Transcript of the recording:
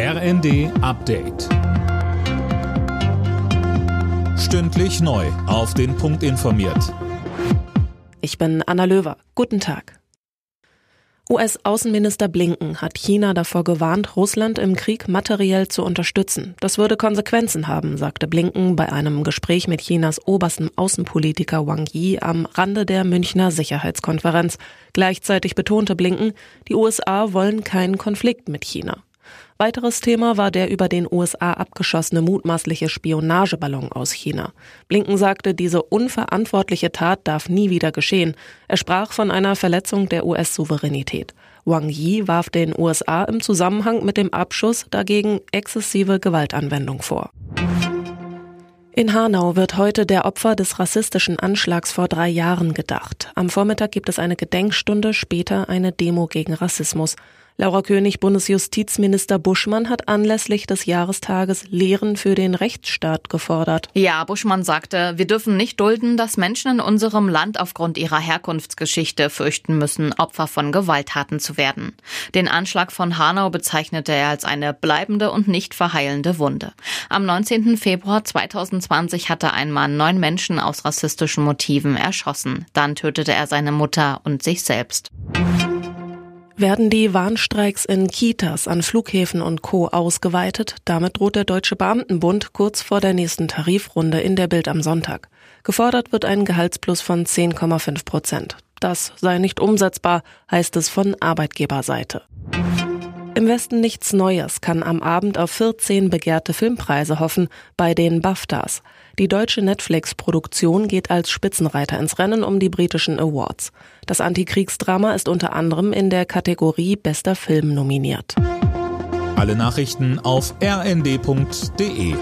RND Update. Stündlich neu. Auf den Punkt informiert. Ich bin Anna Löwer. Guten Tag. US-Außenminister Blinken hat China davor gewarnt, Russland im Krieg materiell zu unterstützen. Das würde Konsequenzen haben, sagte Blinken bei einem Gespräch mit Chinas obersten Außenpolitiker Wang Yi am Rande der Münchner Sicherheitskonferenz. Gleichzeitig betonte Blinken, die USA wollen keinen Konflikt mit China. Weiteres Thema war der über den USA abgeschossene mutmaßliche Spionageballon aus China. Blinken sagte, diese unverantwortliche Tat darf nie wieder geschehen. Er sprach von einer Verletzung der US-Souveränität. Wang Yi warf den USA im Zusammenhang mit dem Abschuss dagegen exzessive Gewaltanwendung vor. In Hanau wird heute der Opfer des rassistischen Anschlags vor drei Jahren gedacht. Am Vormittag gibt es eine Gedenkstunde, später eine Demo gegen Rassismus. Laura König, Bundesjustizminister Buschmann hat anlässlich des Jahrestages Lehren für den Rechtsstaat gefordert. Ja, Buschmann sagte, wir dürfen nicht dulden, dass Menschen in unserem Land aufgrund ihrer Herkunftsgeschichte fürchten müssen, Opfer von Gewalttaten zu werden. Den Anschlag von Hanau bezeichnete er als eine bleibende und nicht verheilende Wunde. Am 19. Februar 2020 hatte ein Mann neun Menschen aus rassistischen Motiven erschossen. Dann tötete er seine Mutter und sich selbst. Werden die Warnstreiks in Kitas, an Flughäfen und Co. ausgeweitet? Damit droht der Deutsche Beamtenbund kurz vor der nächsten Tarifrunde in der Bild am Sonntag. Gefordert wird ein Gehaltsplus von 10,5 Prozent. Das sei nicht umsetzbar, heißt es von Arbeitgeberseite. Im Westen nichts Neues kann am Abend auf 14 begehrte Filmpreise hoffen bei den BAFTAs. Die deutsche Netflix-Produktion geht als Spitzenreiter ins Rennen um die britischen Awards. Das Antikriegsdrama ist unter anderem in der Kategorie Bester Film nominiert. Alle Nachrichten auf rnd.de